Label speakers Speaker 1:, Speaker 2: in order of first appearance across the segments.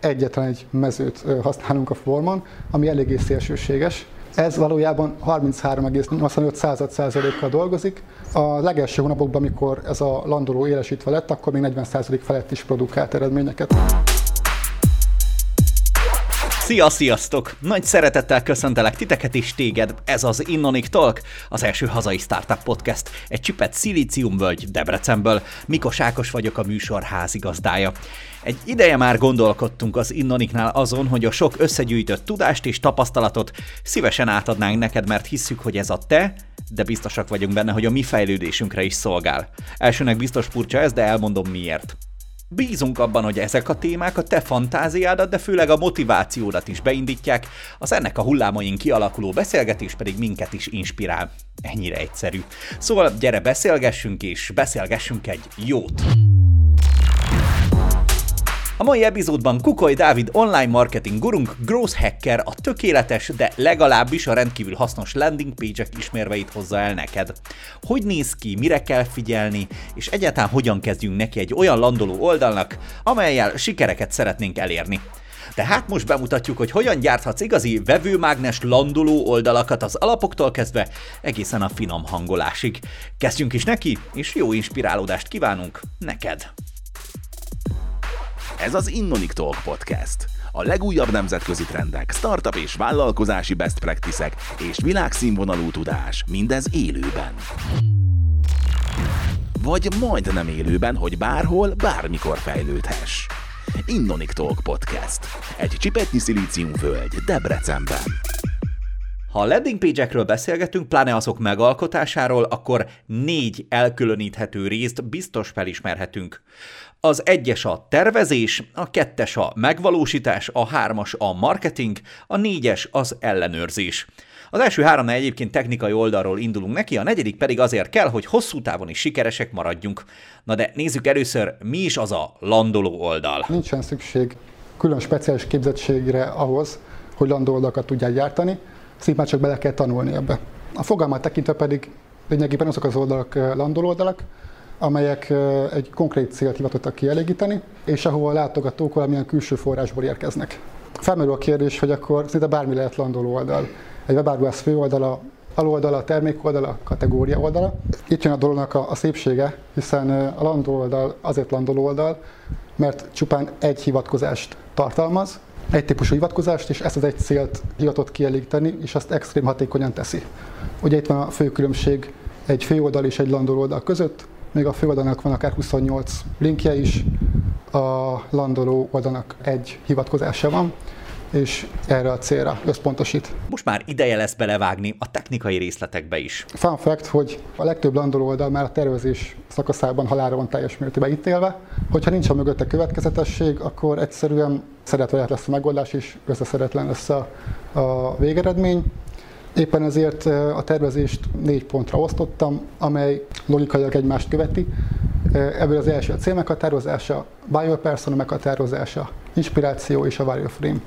Speaker 1: egyetlen egy mezőt használunk a formon, ami eléggé szélsőséges. Ez valójában 33,85 százalékkal dolgozik. A legelső hónapokban, amikor ez a landoló élesítve lett, akkor még 40 százalék felett is produkált eredményeket.
Speaker 2: Szia, sziasztok! Nagy szeretettel köszöntelek titeket is téged, ez az Innonic Talk, az első hazai startup podcast, egy csipet szilíciumvölgy Debrecenből. Mikos Ákos vagyok a műsor házigazdája. Egy ideje már gondolkodtunk az Innoniknál azon, hogy a sok összegyűjtött tudást és tapasztalatot szívesen átadnánk neked, mert hisszük, hogy ez a te, de biztosak vagyunk benne, hogy a mi fejlődésünkre is szolgál. Elsőnek biztos furcsa ez, de elmondom miért. Bízunk abban, hogy ezek a témák a te fantáziádat, de főleg a motivációdat is beindítják, az ennek a hullámain kialakuló beszélgetés pedig minket is inspirál. Ennyire egyszerű. Szóval gyere beszélgessünk és beszélgessünk egy jót! A mai epizódban Kukoly Dávid online marketing gurunk, growth hacker a tökéletes, de legalábbis a rendkívül hasznos landing page-ek ismérveit hozza el neked. Hogy néz ki, mire kell figyelni, és egyáltalán hogyan kezdjünk neki egy olyan landoló oldalnak, amelyel sikereket szeretnénk elérni. Tehát most bemutatjuk, hogy hogyan gyárthatsz igazi vevőmágnes landoló oldalakat az alapoktól kezdve egészen a finom hangolásig. Kezdjünk is neki, és jó inspirálódást kívánunk neked!
Speaker 3: Ez az Innonic Talk Podcast. A legújabb nemzetközi trendek, startup és vállalkozási best practices és világszínvonalú tudás, mindez élőben. Vagy majdnem élőben, hogy bárhol, bármikor fejlődhess. Innonic Talk Podcast. Egy csipetnyi föld Debrecenben.
Speaker 2: Ha a landing page-ekről beszélgetünk, pláne azok megalkotásáról, akkor négy elkülöníthető részt biztos felismerhetünk. Az egyes a tervezés, a kettes a megvalósítás, a hármas a marketing, a négyes az ellenőrzés. Az első háromnál egyébként technikai oldalról indulunk neki, a negyedik pedig azért kell, hogy hosszú távon is sikeresek maradjunk. Na de nézzük először, mi is az a landoló oldal.
Speaker 1: Nincsen szükség külön speciális képzettségre ahhoz, hogy landoló oldalakat tudják gyártani, szintén csak bele kell tanulni ebbe. A fogalmat tekintve pedig lényegében azok az oldalak landoló oldalak, amelyek egy konkrét célt hivatottak kielégíteni, és ahol a látogatók valamilyen külső forrásból érkeznek. Felmerül a kérdés, hogy akkor szinte bármi lehet landoló oldal. Egy webáruház főoldala, aloldala, a termékoldala, kategória oldala. Itt jön a dolognak a, a szépsége, hiszen a landoló oldal azért landoló oldal, mert csupán egy hivatkozást tartalmaz, egy típusú hivatkozást, és ezt az egy célt hivatott kielégíteni, és azt extrém hatékonyan teszi. Ugye itt van a fő különbség egy főoldal és egy landoló oldal között, még a főoldalnak van akár 28 linkje is, a landoló oldalnak egy hivatkozása van, és erre a célra összpontosít.
Speaker 2: Most már ideje lesz belevágni a technikai részletekbe is.
Speaker 1: Fun fact, hogy a legtöbb landoló oldal már a tervezés szakaszában halára van teljes mértékben ítélve. Hogyha nincs a mögötte következetesség, akkor egyszerűen szeretve lesz a megoldás, és összeszeretlen lesz a, a végeredmény. Éppen ezért a tervezést négy pontra osztottam, amely logikailag egymást követi. Ebből az első a cél meghatározása, buyer persona meghatározása, inspiráció és a wireframe.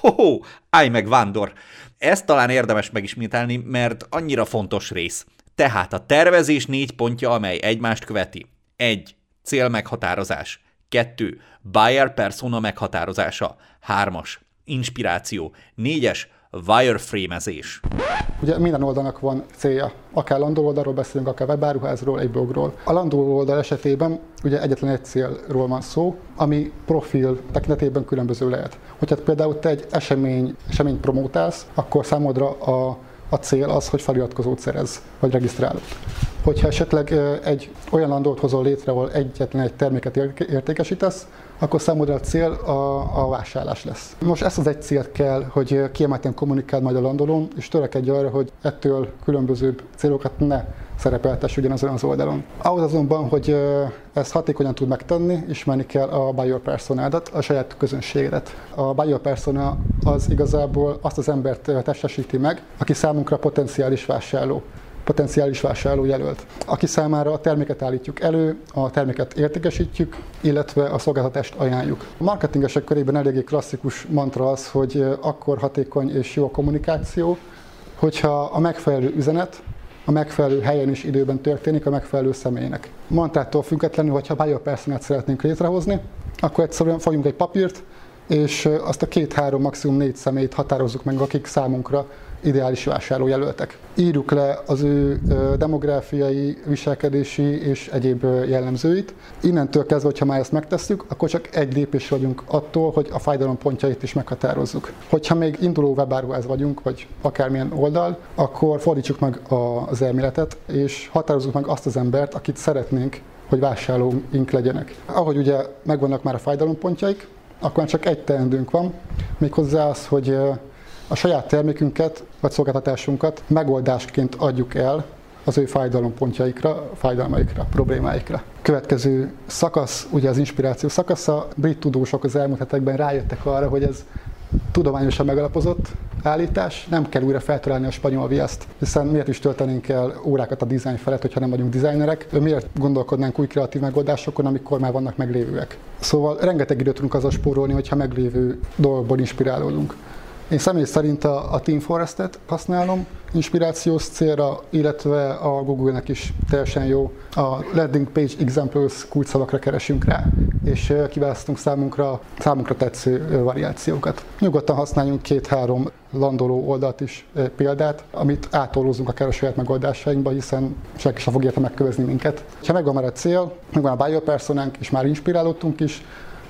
Speaker 2: Hoho, állj meg Vándor! Ezt talán érdemes megismételni, mert annyira fontos rész. Tehát a tervezés négy pontja, amely egymást követi. Egy, Cél meghatározás. Kettő, Buyer persona meghatározása. Hármas, Inspiráció. Négyes, wireframe-ezés.
Speaker 1: Ugye minden oldalnak van célja. Akár landoló oldalról beszélünk, akár webáruházról, egy blogról. A landoló oldal esetében ugye egyetlen egy célról van szó, ami profil tekintetében különböző lehet. Hogyha például te egy esemény, eseményt promótálsz, akkor számodra a a cél az, hogy feliratkozót szerez, vagy regisztrál. Hogyha esetleg egy olyan landót hozol létre, ahol egyetlen egy terméket értékesítesz, akkor számodra a cél a, a vásárlás lesz. Most ezt az egy célt kell, hogy kiemelten kommunikál majd a landolón, és törekedj arra, hogy ettől különbözőbb célokat ne szerepeltess ugyanazon az oldalon. Ahhoz azonban, hogy ezt hatékonyan tud megtenni, ismerni kell a buyer personádat, a saját közönségedet. A buyer persona az igazából azt az embert testesíti meg, aki számunkra potenciális vásárló potenciális vásárló jelölt, aki számára a terméket állítjuk elő, a terméket értékesítjük, illetve a szolgáltatást ajánljuk. A marketingesek körében eléggé klasszikus mantra az, hogy akkor hatékony és jó a kommunikáció, hogyha a megfelelő üzenet a megfelelő helyen és időben történik a megfelelő személynek. Mantrától függetlenül, hogyha buyer personát szeretnénk létrehozni, akkor egyszerűen fogjunk egy papírt, és azt a két-három, maximum négy szemét határozzuk meg, akik számunkra ideális vásárlójelöltek. Írjuk le az ő demográfiai, viselkedési és egyéb jellemzőit. Innentől kezdve, hogyha már ezt megtesszük, akkor csak egy lépés vagyunk attól, hogy a fájdalom pontjait is meghatározzuk. Hogyha még induló webáruház vagyunk, vagy akármilyen oldal, akkor fordítsuk meg az elméletet, és határozzuk meg azt az embert, akit szeretnénk hogy vásárlóink legyenek. Ahogy ugye megvannak már a fájdalompontjaik, akkor már csak egy teendőnk van, méghozzá az, hogy a saját termékünket vagy szolgáltatásunkat megoldásként adjuk el az ő fájdalompontjaikra, fájdalmaikra, problémáikra. Következő szakasz, ugye az inspiráció szakasza, brit tudósok az elmúlt hetekben rájöttek arra, hogy ez tudományosan megalapozott állítás, nem kell újra feltalálni a spanyol viaszt, hiszen miért is töltenénk el órákat a dizájn felett, hogyha nem vagyunk designerek, miért gondolkodnánk új kreatív megoldásokon, amikor már vannak meglévőek. Szóval rengeteg időt tudunk azzal spórolni, hogyha meglévő dolgokból inspirálódunk. Én személy szerint a, a Team Forest-et használom inspirációs célra, illetve a Google-nek is teljesen jó. A landing page examples kulcsszavakra keresünk rá, és kiválasztunk számunkra, számunkra tetsző variációkat. Nyugodtan használjunk két-három landoló oldalt is példát, amit átolózunk a saját megoldásainkba, hiszen senki sem fog érte megkövezni minket. Ha megvan már a cél, megvan a buyer personánk, és már inspirálódtunk is,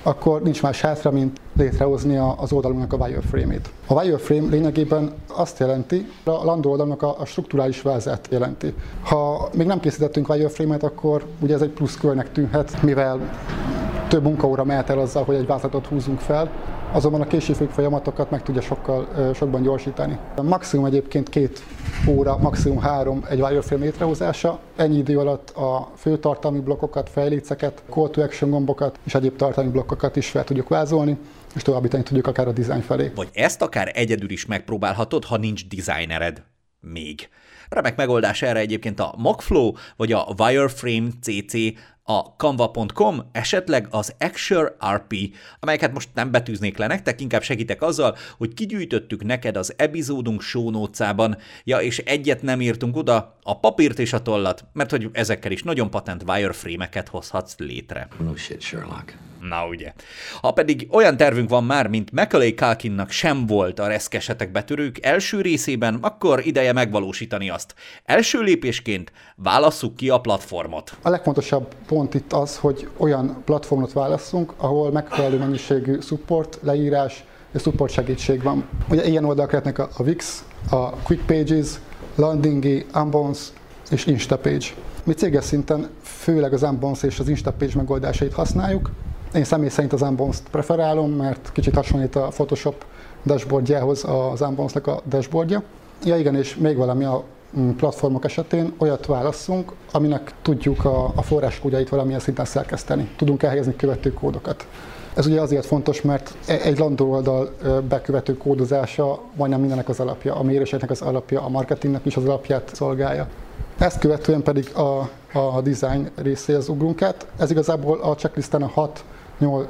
Speaker 1: akkor nincs más hátra, mint létrehozni az oldalunknak a wireframe-ét. A wireframe lényegében azt jelenti, a landó oldalnak a, strukturális vázát jelenti. Ha még nem készítettünk wireframe-et, akkor ugye ez egy plusz körnek tűnhet, mivel több munkaóra mehet el azzal, hogy egy vázlatot húzunk fel, azonban a későbbi folyamatokat meg tudja sokkal sokban gyorsítani. Maximum egyébként két óra, maximum három egy wireframe létrehozása. Ennyi idő alatt a fő tartalmi blokkokat, fejléceket, call to action gombokat és egyéb tartalmi blokkokat is fel tudjuk vázolni és továbbítani tudjuk akár a design felé.
Speaker 2: Vagy ezt akár egyedül is megpróbálhatod, ha nincs designered. Még. Remek megoldás erre egyébként a Mockflow vagy a Wireframe CC a canva.com, esetleg az Axure RP, amelyeket most nem betűznék le nektek, inkább segítek azzal, hogy kigyűjtöttük neked az epizódunk notes-ában, ja, és egyet nem írtunk oda, a papírt és a tollat, mert hogy ezekkel is nagyon patent wireframe-eket hozhatsz létre. No shit, Sherlock. Na ugye. Ha pedig olyan tervünk van már, mint Macaulay Culkinnak sem volt a reszkesetek betörők első részében, akkor ideje megvalósítani azt. Első lépésként válasszuk ki a platformot.
Speaker 1: A legfontosabb pont itt az, hogy olyan platformot válasszunk, ahol megfelelő mennyiségű support, leírás és support segítség van. Ugye ilyen oldalak lehetnek a Wix, a Quick Pages, Landingi, Unbounce és Instapage. Mi céges szinten főleg az Unbounce és az Instapage megoldásait használjuk, én személy szerint az Unbounce-t preferálom, mert kicsit hasonlít a Photoshop dashboardjához az Unbounce-nek a dashboardja. Ja igen, és még valami a mm, platformok esetén olyat válasszunk, aminek tudjuk a, a forráskódjait valamilyen szinten szerkeszteni. Tudunk elhelyezni követőkódokat. Ez ugye azért fontos, mert e, egy landó oldal bekövető kódozása majdnem mindennek az alapja, a méréseknek az alapja, a marketingnek is az alapját szolgálja. Ezt követően pedig a, a design részéhez ugrunk át. Ez igazából a checklisten a hat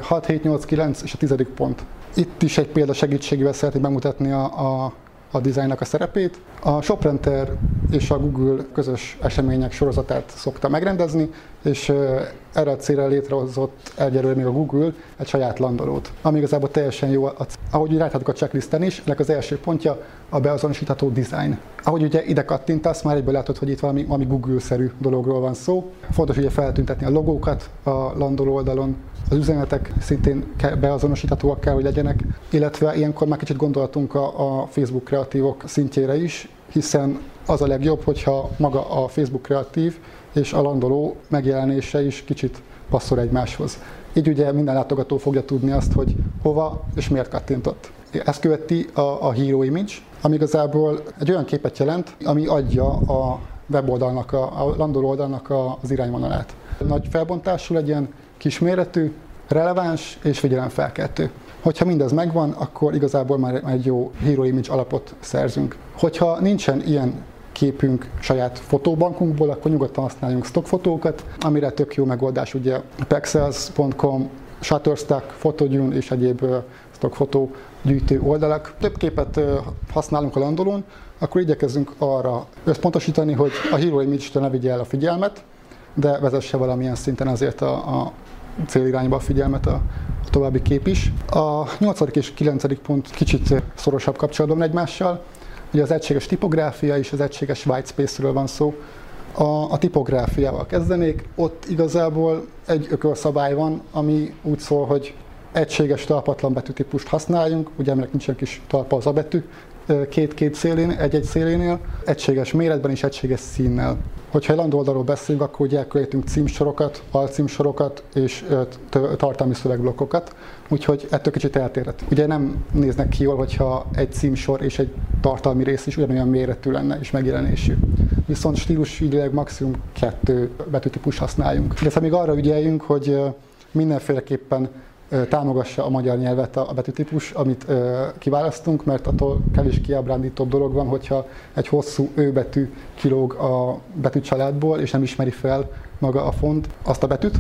Speaker 1: 6, 7, 8, 9 és a tizedik pont. Itt is egy példa segítségével szeretném bemutatni a, a, a dizájnnak a szerepét. A ShopRenter és a Google közös események sorozatát szokta megrendezni, és erre a célra létrehozott egyelőre még a Google egy saját landolót, ami igazából teljesen jó. Ahogy ráthatok a checklisten is, ennek az első pontja a beazonosítható design. Ahogy ugye ide kattintasz, már egyből látod, hogy itt valami, valami Google-szerű dologról van szó. Fontos ugye feltüntetni a logókat a landoló oldalon, az üzenetek szintén beazonosíthatóak kell, hogy legyenek, illetve ilyenkor már kicsit gondolatunk a, a Facebook kreatívok szintjére is, hiszen az a legjobb, hogyha maga a Facebook kreatív és a landoló megjelenése is kicsit passzol egymáshoz. Így ugye minden látogató fogja tudni azt, hogy hova és miért kattintott. Ezt követi a, a Hero Image, ami igazából egy olyan képet jelent, ami adja a weboldalnak, a, a landoló oldalnak az irányvonalát. Nagy felbontású legyen, kisméretű, releváns és figyelemfelkeltő. Hogyha mindez megvan, akkor igazából már egy jó Hero Image alapot szerzünk. Hogyha nincsen ilyen képünk saját fotóbankunkból, akkor nyugodtan használjunk stockfotókat, amire tök jó megoldás ugye pexels.com, Shutterstock, Photodune és egyéb stockfotó gyűjtő oldalak. Több képet használunk a landolón, akkor igyekezünk arra összpontosítani, hogy a Hero Image-től ne vigye el a figyelmet, de vezesse valamilyen szinten azért a, a célirányba a figyelmet a, a további kép is. A 8. és 9. pont kicsit szorosabb kapcsolatban egymással. Ugye az egységes tipográfia és az egységes whitespace-ről van szó. A, a tipográfiával kezdenék, ott igazából egy ökölszabály van, ami úgy szól, hogy egységes talpatlan betűtípust használjunk, ugye ennek nincsen kis talpa az a betű, két-két szélén, egy-egy szélénél, egységes méretben és egységes színnel. Hogyha egy landoldalról beszélünk, akkor ugye elkülönítünk címsorokat, alcímsorokat és tartalmi szövegblokkokat, úgyhogy ettől kicsit eltérhet. Ugye nem néznek ki jól, hogyha egy címsor és egy tartalmi rész is ugyanolyan méretű lenne és megjelenésű. Viszont stílusügyileg maximum kettő betűtípus használjunk. De még arra ügyeljünk, hogy mindenféleképpen támogassa a magyar nyelvet a betűtípus, amit kiválasztunk, mert attól kevés kiábrándítóbb dolog van, hogyha egy hosszú ő betű kilóg a betűcsaládból, és nem ismeri fel maga a font azt a betűt.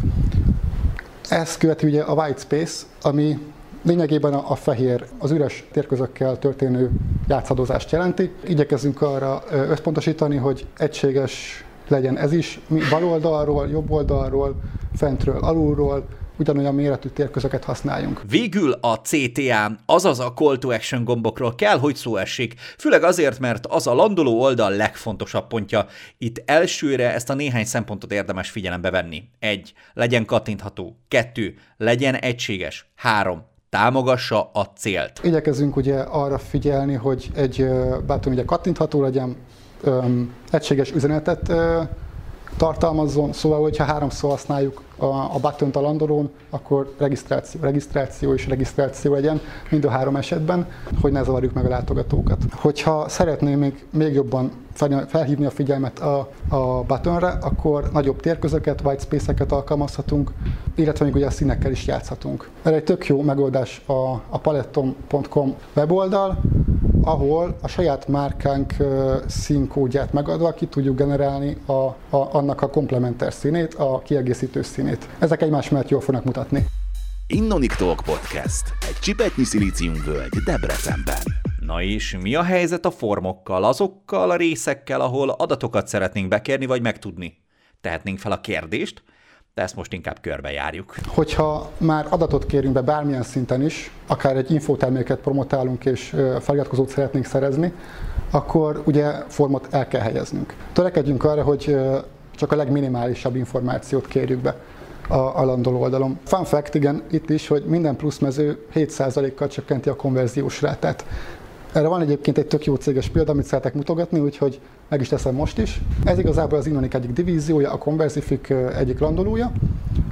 Speaker 1: Ezt követi ugye a white space, ami lényegében a, fehér, az üres térközökkel történő játszadozást jelenti. Igyekezünk arra összpontosítani, hogy egységes legyen ez is, bal oldalról, jobb oldalról, fentről, alulról, ugyanolyan méretű térközöket használjunk.
Speaker 2: Végül a CTA, azaz a Call to Action gombokról kell, hogy szó esik, főleg azért, mert az a landoló oldal legfontosabb pontja. Itt elsőre ezt a néhány szempontot érdemes figyelembe venni. Egy, legyen kattintható. Kettő, legyen egységes. Három, támogassa a célt.
Speaker 1: Igyekezünk ugye arra figyelni, hogy egy bátor ugye kattintható legyen, egységes üzenetet tartalmazzon, szóval, hogyha háromszor használjuk a, a button a landolón, akkor regisztráció, regisztráció és regisztráció legyen mind a három esetben, hogy ne zavarjuk meg a látogatókat. Hogyha szeretném még, még jobban felhívni a figyelmet a, a buttonra, akkor nagyobb térközöket, white space-eket alkalmazhatunk, illetve még ugye a színekkel is játszhatunk. Erre egy tök jó megoldás a, a palettom.com weboldal, ahol a saját márkánk színkódját megadva ki tudjuk generálni a, a, annak a komplementer színét, a kiegészítő színét. Ezek egymás mellett jól fognak mutatni.
Speaker 3: Innonic Talk Podcast, egy csipetnyi völgy Debrecenben.
Speaker 2: Na és mi a helyzet a formokkal, azokkal a részekkel, ahol adatokat szeretnénk bekérni vagy megtudni? Tehetnénk fel a kérdést, de ezt most inkább körbejárjuk.
Speaker 1: Hogyha már adatot kérünk be bármilyen szinten is, akár egy infoterméket promotálunk és feliratkozót szeretnénk szerezni, akkor ugye formot el kell helyeznünk. Törekedjünk arra, hogy csak a legminimálisabb információt kérjük be a, a landoló oldalon. Fun fact, igen, itt is, hogy minden plusz mező 7%-kal csökkenti a konverziós rátát. Erre van egyébként egy tök jó céges példa, amit szeretek mutogatni, úgyhogy meg is teszem most is. Ez igazából az Innonik egyik divíziója, a Conversific egyik landolója.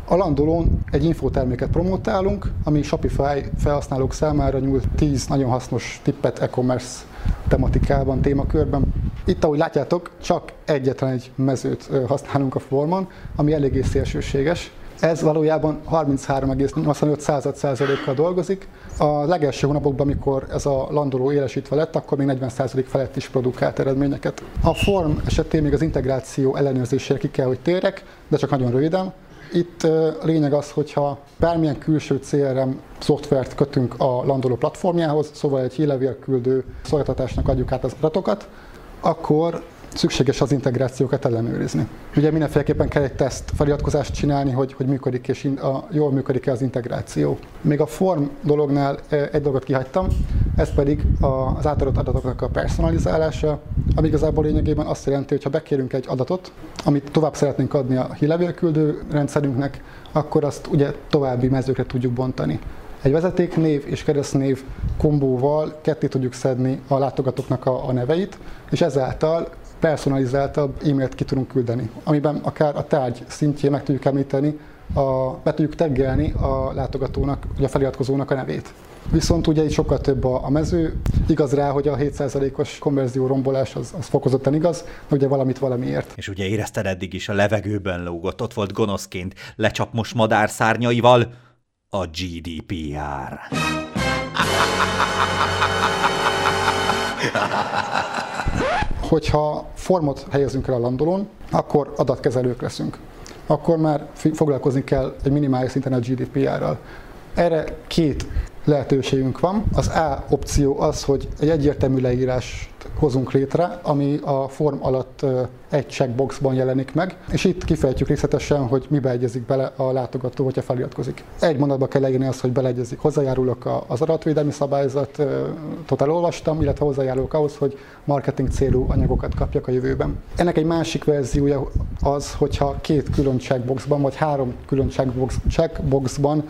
Speaker 1: A landolón egy infoterméket promotálunk, ami Shopify felhasználók számára nyújt 10 nagyon hasznos tippet e-commerce tematikában, témakörben. Itt, ahogy látjátok, csak egyetlen egy mezőt használunk a formon, ami eléggé szélsőséges. Ez valójában 33,85 százalékkal dolgozik. A legelső hónapokban, amikor ez a landoló élesítve lett, akkor még 40 százalék felett is produkált eredményeket. A form esetén még az integráció ellenőrzésére ki kell, hogy térek, de csak nagyon röviden. Itt a lényeg az, hogyha bármilyen külső CRM szoftvert kötünk a landoló platformjához, szóval egy hírlevélküldő szolgáltatásnak adjuk át az adatokat, akkor szükséges az integrációkat ellenőrizni. Ugye mindenféleképpen kell egy teszt feliratkozást csinálni, hogy, hogy működik és a, jól működik-e az integráció. Még a form dolognál egy dolgot kihagytam, ez pedig az átadott adatoknak a personalizálása, ami igazából lényegében azt jelenti, hogy ha bekérünk egy adatot, amit tovább szeretnénk adni a hírlevélküldő rendszerünknek, akkor azt ugye további mezőkre tudjuk bontani. Egy vezetéknév és keresztnév kombóval ketté tudjuk szedni a látogatóknak a, a neveit, és ezáltal personalizáltabb e-mailt ki tudunk küldeni, amiben akár a tárgy szintjén meg tudjuk említeni, a, be tudjuk teggelni a látogatónak, vagy a feliratkozónak a nevét. Viszont ugye itt sokkal több a, a mező, igaz rá, hogy a 7%-os konverzió rombolás az, az fokozottan igaz, ugye valamit valamiért.
Speaker 2: És ugye érezted eddig is a levegőben lógott, ott volt gonoszként, lecsapmos madár szárnyaival a GDPR.
Speaker 1: hogyha formot helyezünk el a landolón, akkor adatkezelők leszünk. Akkor már foglalkozni kell egy minimális szinten a GDPR-ral. Erre két lehetőségünk van. Az A opció az, hogy egy egyértelmű leírást hozunk létre, ami a form alatt egy checkboxban jelenik meg, és itt kifejtjük részletesen, hogy mibe egyezik bele a látogató, hogyha feliratkozik. Egy mondatba kell leírni azt, hogy beleegyezik, hozzájárulok az adatvédelmi szabályzatot elolvastam, illetve hozzájárulok ahhoz, hogy marketing célú anyagokat kapjak a jövőben. Ennek egy másik verziója az, hogyha két külön checkboxban, vagy három külön checkbox, checkboxban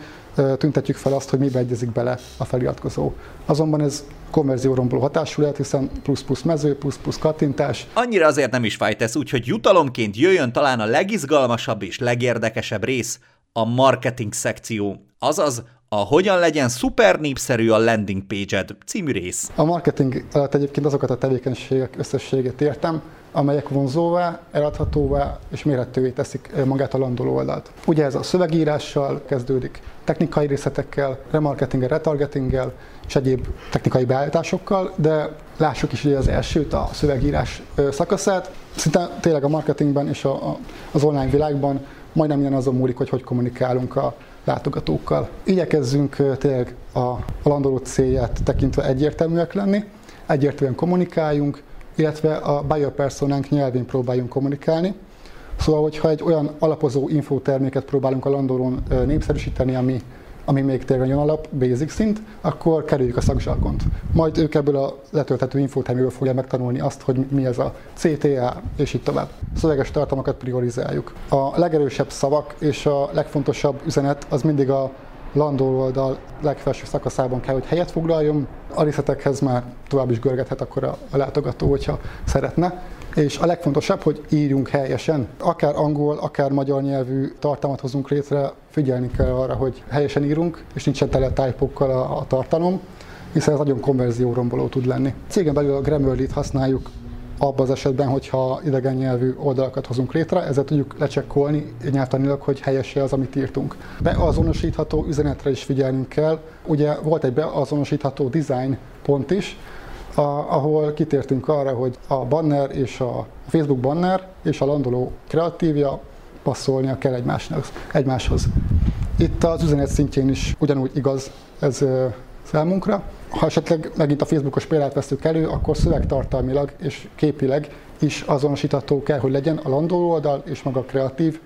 Speaker 1: tüntetjük fel azt, hogy mibe egyezik bele a feliratkozó. Azonban ez konverzióromboló hatású lehet, hiszen plusz-plusz mező, plusz-plusz kattintás.
Speaker 2: Annyira azért nem is fájt ez, úgyhogy jutalomként jöjjön talán a legizgalmasabb és legérdekesebb rész, a marketing szekció, azaz a Hogyan legyen szuper népszerű a landing page-ed című rész.
Speaker 1: A marketing alatt egyébként azokat a tevékenységek összességét értem, amelyek vonzóvá, eladhatóvá és mérhetővé teszik magát a landoló oldalt. Ugye ez a szövegírással kezdődik, technikai részletekkel, remarketinggel, retargetinggel és egyéb technikai beállításokkal, de lássuk is ugye az elsőt, a szövegírás szakaszát. Szinte tényleg a marketingben és a, a, az online világban majdnem minden azon múlik, hogy hogy kommunikálunk a látogatókkal. Igyekezzünk tényleg a, a landoló célját tekintve egyértelműek lenni, egyértelműen kommunikáljunk, illetve a buyer personánk nyelvén próbáljunk kommunikálni. Szóval, hogyha egy olyan alapozó infoterméket próbálunk a landolón népszerűsíteni, ami, ami még tényleg nagyon alap, basic szint, akkor kerüljük a szakzsargont. Majd ők ebből a letölthető infotermékből fogják megtanulni azt, hogy mi ez a CTA, és így tovább. Szöveges tartalmakat priorizáljuk. A legerősebb szavak és a legfontosabb üzenet az mindig a landó oldal legfelső szakaszában kell, hogy helyet foglaljon. A részletekhez már tovább is görgethet akkor a, a látogató, hogyha szeretne. És a legfontosabb, hogy írjunk helyesen. Akár angol, akár magyar nyelvű tartalmat hozunk létre, figyelni kell arra, hogy helyesen írunk, és nincsen tele typokkal a, a tartalom, hiszen ez nagyon konverzióromboló tud lenni. Cégen belül a Grammarly-t használjuk abban az esetben, hogyha idegen nyelvű oldalakat hozunk létre, ezzel tudjuk lecsekkolni nyelvtanilag, hogy helyes az, amit írtunk. Beazonosítható üzenetre is figyelnünk kell. Ugye volt egy beazonosítható design pont is, a, ahol kitértünk arra, hogy a banner és a Facebook banner és a landoló kreatívja passzolnia kell egymáshoz. egymáshoz. Itt az üzenet szintjén is ugyanúgy igaz ez számunkra. Ha esetleg megint a Facebookos példát veszük elő, akkor szövegtartalmilag és képileg is azonosítható kell, hogy legyen a landoló oldal és maga a kreatív,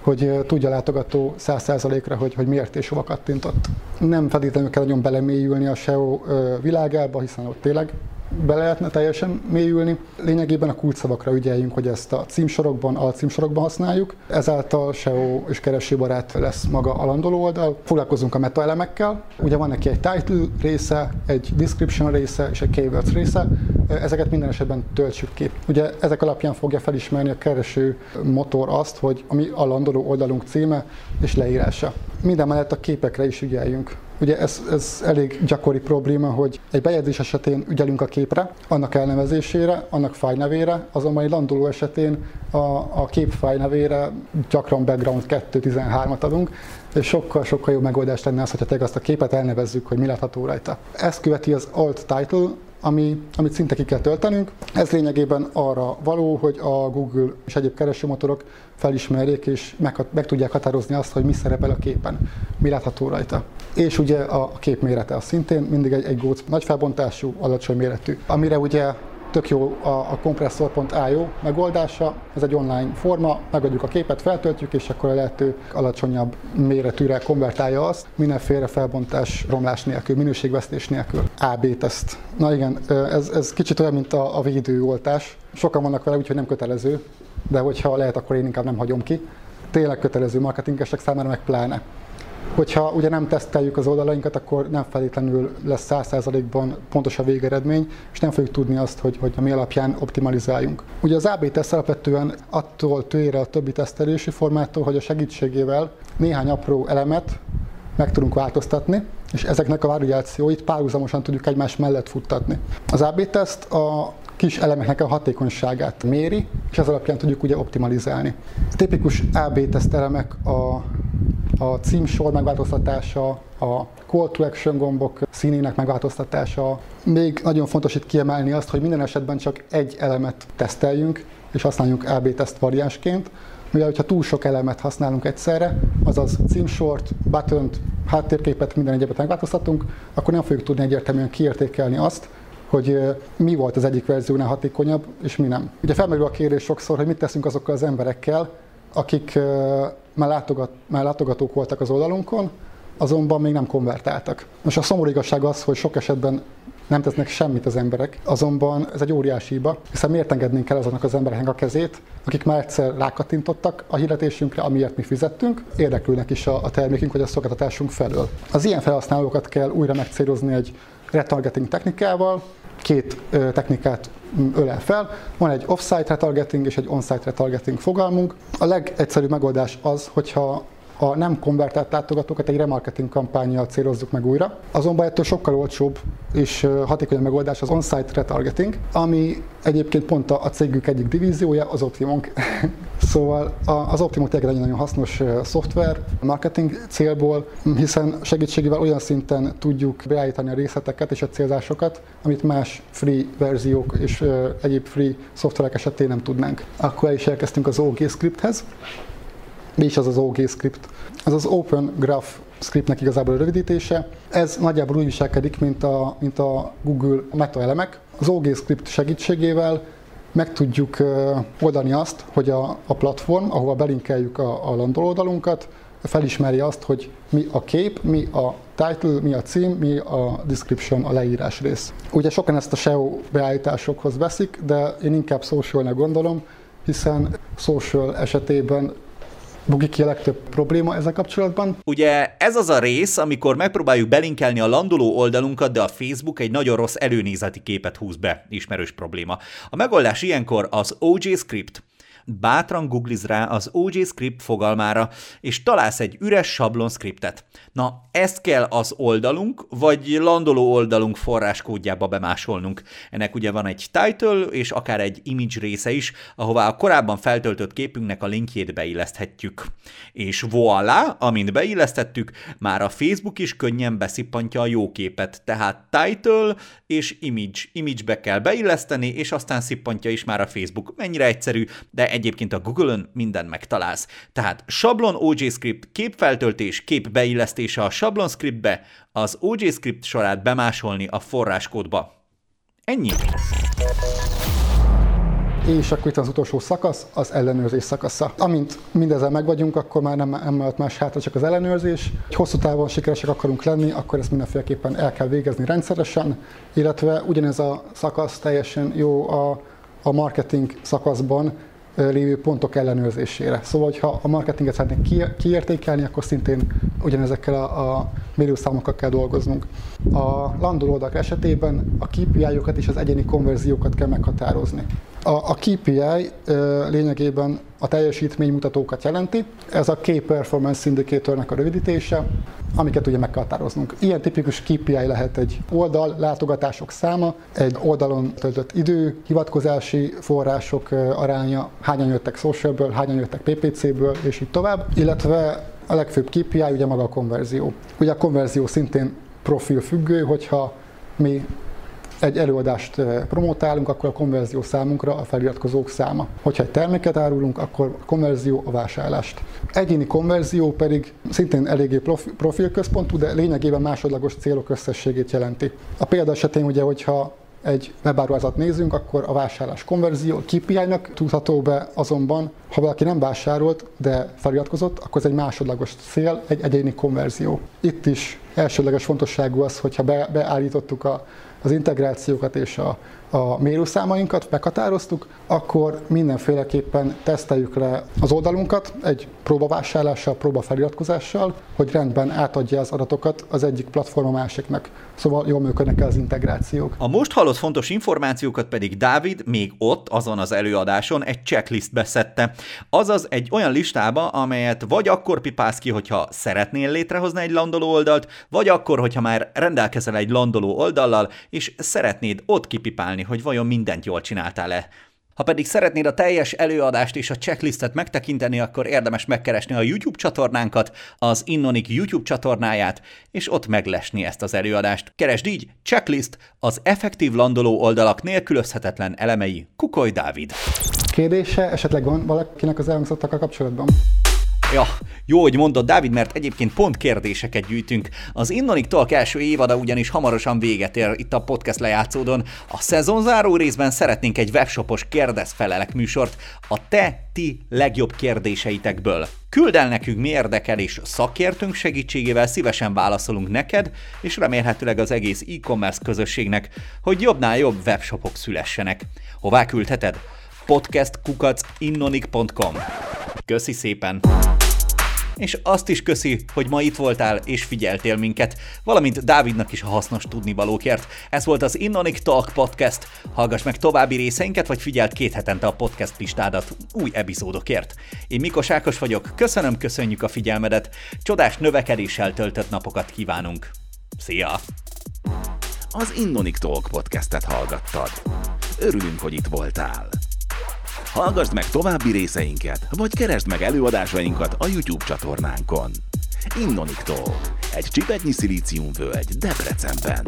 Speaker 1: hogy tudja látogató 100%-ra, hogy, hogy miért és hova kattintott. Nem feltétlenül kell nagyon belemélyülni a SEO világába, hiszen ott tényleg be lehetne teljesen mélyülni. Lényegében a kulcsszavakra ügyeljünk, hogy ezt a címsorokban, alcímsorokban használjuk. Ezáltal SEO és keresőbarát lesz maga a landoló oldal. Foglalkozunk a metaelemekkel. Ugye van neki egy title része, egy description része és egy keywords része. Ezeket minden esetben töltsük ki. Ugye ezek alapján fogja felismerni a kereső motor azt, hogy ami a landoló oldalunk címe és leírása. Minden mellett a képekre is ügyeljünk. Ugye ez, ez elég gyakori probléma, hogy egy bejegyzés esetén ügyelünk a képre, annak elnevezésére, annak fájnevére, azonban egy landoló esetén a, a kép fájnevére gyakran background 2.13-at adunk, és sokkal-sokkal jobb megoldás lenne az, hogyha azt a képet elnevezzük, hogy mi látható rajta. Ezt követi az alt title, ami, amit szinte ki kell töltenünk. Ez lényegében arra való, hogy a Google és egyéb keresőmotorok felismerjék és meg, meg tudják határozni azt, hogy mi szerepel a képen, mi látható rajta. És ugye a kép mérete az szintén mindig egy, egy góc nagy felbontású, alacsony méretű, amire ugye tök jó a, a compressor.io megoldása. Ez egy online forma, megadjuk a képet, feltöltjük, és akkor a lehető alacsonyabb méretűre konvertálja azt, mindenféle felbontás, romlás nélkül, minőségvesztés nélkül. AB teszt. Na igen, ez, ez kicsit olyan, mint a, a védőoltás. Sokan vannak vele, úgyhogy nem kötelező, de hogyha lehet, akkor én inkább nem hagyom ki. Tényleg kötelező marketingesek számára meg pláne. Hogyha ugye nem teszteljük az oldalainkat, akkor nem feltétlenül lesz 100%-ban pontos a végeredmény, és nem fogjuk tudni azt, hogy, hogy mi alapján optimalizáljunk. Ugye az AB teszt alapvetően attól tér a többi tesztelési formától, hogy a segítségével néhány apró elemet meg tudunk változtatni, és ezeknek a variációit párhuzamosan tudjuk egymás mellett futtatni. Az AB teszt a kis elemeknek a hatékonyságát méri, és ez alapján tudjuk ugye optimalizálni. A tipikus AB teszt elemek a a címsor megváltoztatása, a call to action gombok színének megváltoztatása. Még nagyon fontos itt kiemelni azt, hogy minden esetben csak egy elemet teszteljünk, és használjunk AB teszt variánsként, mivel hogyha túl sok elemet használunk egyszerre, azaz címsort, button háttérképet, minden egyébet megváltoztatunk, akkor nem fogjuk tudni egyértelműen kiértékelni azt, hogy mi volt az egyik verziónál hatékonyabb, és mi nem. Ugye felmerül a kérdés sokszor, hogy mit teszünk azokkal az emberekkel, akik már, látogat, már látogatók voltak az oldalunkon, azonban még nem konvertáltak. Most a szomorú igazság az, hogy sok esetben nem tesznek semmit az emberek, azonban ez egy óriási hiba, hiszen miért engednénk el azoknak az embereknek a kezét, akik már egyszer rákattintottak a hirdetésünkre, amiért mi fizettünk, érdeklődnek is a, a termékünk vagy a szolgáltatásunk felől. Az ilyen felhasználókat kell újra megcélozni egy retargeting technikával, két technikát ölel fel. Van egy off-site retargeting és egy on-site retargeting fogalmunk. A legegyszerűbb megoldás az, hogyha a nem konvertált látogatókat egy remarketing kampányjal célozzuk meg újra. Azonban ettől sokkal olcsóbb és hatékonyabb megoldás az on-site retargeting, ami egyébként pont a cégük egyik divíziója, az Optimum. szóval az Optimum tényleg egy nagyon hasznos szoftver marketing célból, hiszen segítségével olyan szinten tudjuk beállítani a részleteket és a célzásokat, amit más free verziók és egyéb free szoftverek esetén nem tudnánk. Akkor el is elkezdtünk az OG scripthez, mi is az az OG script? Ez az Open Graph scriptnek igazából a rövidítése. Ez nagyjából úgy viselkedik, mint a, mint a Google meta elemek. Az OG script segítségével meg tudjuk oldani azt, hogy a, a platform, ahova belinkeljük a, a landol oldalunkat, felismeri azt, hogy mi a kép, mi a title, mi a cím, mi a description, a leírás rész. Ugye sokan ezt a SEO beállításokhoz veszik, de én inkább socialnek gondolom, hiszen social esetében bugik ki a legtöbb probléma ezzel kapcsolatban.
Speaker 2: Ugye ez az a rész, amikor megpróbáljuk belinkelni a landoló oldalunkat, de a Facebook egy nagyon rossz előnézeti képet húz be, ismerős probléma. A megoldás ilyenkor az OJ Script, bátran googliz rá az OJ script fogalmára, és találsz egy üres sablon scriptet. Na, ezt kell az oldalunk, vagy landoló oldalunk forráskódjába bemásolnunk. Ennek ugye van egy title, és akár egy image része is, ahová a korábban feltöltött képünknek a linkjét beilleszthetjük. És voilà, amint beillesztettük, már a Facebook is könnyen beszippantja a jó képet, tehát title és image. Image-be kell beilleszteni, és aztán szippantja is már a Facebook. Mennyire egyszerű, de egyébként a Google-ön minden megtalálsz. Tehát sablon OJ script, képfeltöltés, kép beillesztése a sablon scriptbe, az OJ script sorát bemásolni a forráskódba. Ennyi.
Speaker 1: És akkor itt az utolsó szakasz, az ellenőrzés szakasza. Amint mindezzel meg vagyunk, akkor már nem, nem más hátra, csak az ellenőrzés. Hogy hosszú távon sikeresek akarunk lenni, akkor ezt mindenféleképpen el kell végezni rendszeresen, illetve ugyanez a szakasz teljesen jó a, a marketing szakaszban, lévő pontok ellenőrzésére. Szóval, ha a marketinget szeretnénk kiértékelni, akkor szintén ugyanezekkel a, a mérőszámokkal kell dolgoznunk. A landol oldalak esetében a KPI-okat és az egyéni konverziókat kell meghatározni. A, a KPI lényegében a teljesítménymutatókat jelenti. Ez a Key Performance Indicatornak a rövidítése, amiket ugye meg kell határoznunk. Ilyen tipikus KPI lehet egy oldal, látogatások száma, egy oldalon töltött idő, hivatkozási források aránya, hányan jöttek socialből, hányan jöttek PPC-ből, és így tovább, illetve a legfőbb KPI ugye maga a konverzió. Ugye a konverzió szintén profil függő, hogyha mi egy előadást promotálunk, akkor a konverzió számunkra a feliratkozók száma. Hogyha egy terméket árulunk, akkor a konverzió a vásárlást. Egyéni konverzió pedig szintén eléggé profilközpontú, de lényegében másodlagos célok összességét jelenti. A példa esetén ugye, hogyha egy webáruházat nézünk, akkor a vásárlás konverzió KPI-nak tudható be, azonban ha valaki nem vásárolt, de feliratkozott, akkor ez egy másodlagos cél, egy egyéni konverzió. Itt is elsődleges fontosságú az, hogyha be, beállítottuk a az integrációkat és a, a mérőszámainkat meghatároztuk, akkor mindenféleképpen teszteljük le az oldalunkat egy próbavásárlással, próbafeliratkozással, hogy rendben átadja az adatokat az egyik platform a másiknak. Szóval jól működnek az integrációk.
Speaker 2: A most hallott fontos információkat pedig Dávid még ott, azon az előadáson egy checklistbe szedte. Azaz egy olyan listába, amelyet vagy akkor pipálsz ki, hogyha szeretnél létrehozni egy landoló oldalt, vagy akkor, hogyha már rendelkezel egy landoló oldallal, és szeretnéd ott kipipálni, hogy vajon mindent jól csináltál-e. Ha pedig szeretnéd a teljes előadást és a checklistet megtekinteni, akkor érdemes megkeresni a YouTube csatornánkat, az Innonik YouTube csatornáját, és ott meglesni ezt az előadást. Keresd így checklist az effektív landoló oldalak nélkülözhetetlen elemei Kukoly Dávid.
Speaker 1: Kérdése esetleg van valakinek az elhangzottakkal kapcsolatban?
Speaker 2: Ja, jó, hogy mondod, Dávid, mert egyébként pont kérdéseket gyűjtünk. Az Innonik Talk első évada ugyanis hamarosan véget ér itt a podcast lejátszódon. A szezonzáró részben szeretnénk egy webshopos kérdezfelelek műsort a te, ti legjobb kérdéseitekből. Küld el nekünk, mi érdekel, és szakértőnk segítségével szívesen válaszolunk neked, és remélhetőleg az egész e-commerce közösségnek, hogy jobbnál jobb webshopok szülessenek. Hová küldheted? podcastkukacinnonik.com Köszi szépen! És azt is köszi, hogy ma itt voltál és figyeltél minket, valamint Dávidnak is a hasznos tudnivalókért. Ez volt az Innonic Talk Podcast. Hallgass meg további részeinket, vagy figyelt két hetente a podcast listádat új epizódokért. Én Mikos Ákos vagyok, köszönöm, köszönjük a figyelmedet, csodás növekedéssel töltött napokat kívánunk. Szia!
Speaker 3: Az Innonic Talk podcastet hallgattad. Örülünk, hogy itt voltál. Hallgassd meg további részeinket, vagy keresd meg előadásainkat a YouTube csatornánkon. Innoniktól, egy csipetnyi szilíciumvölgy Debrecenben.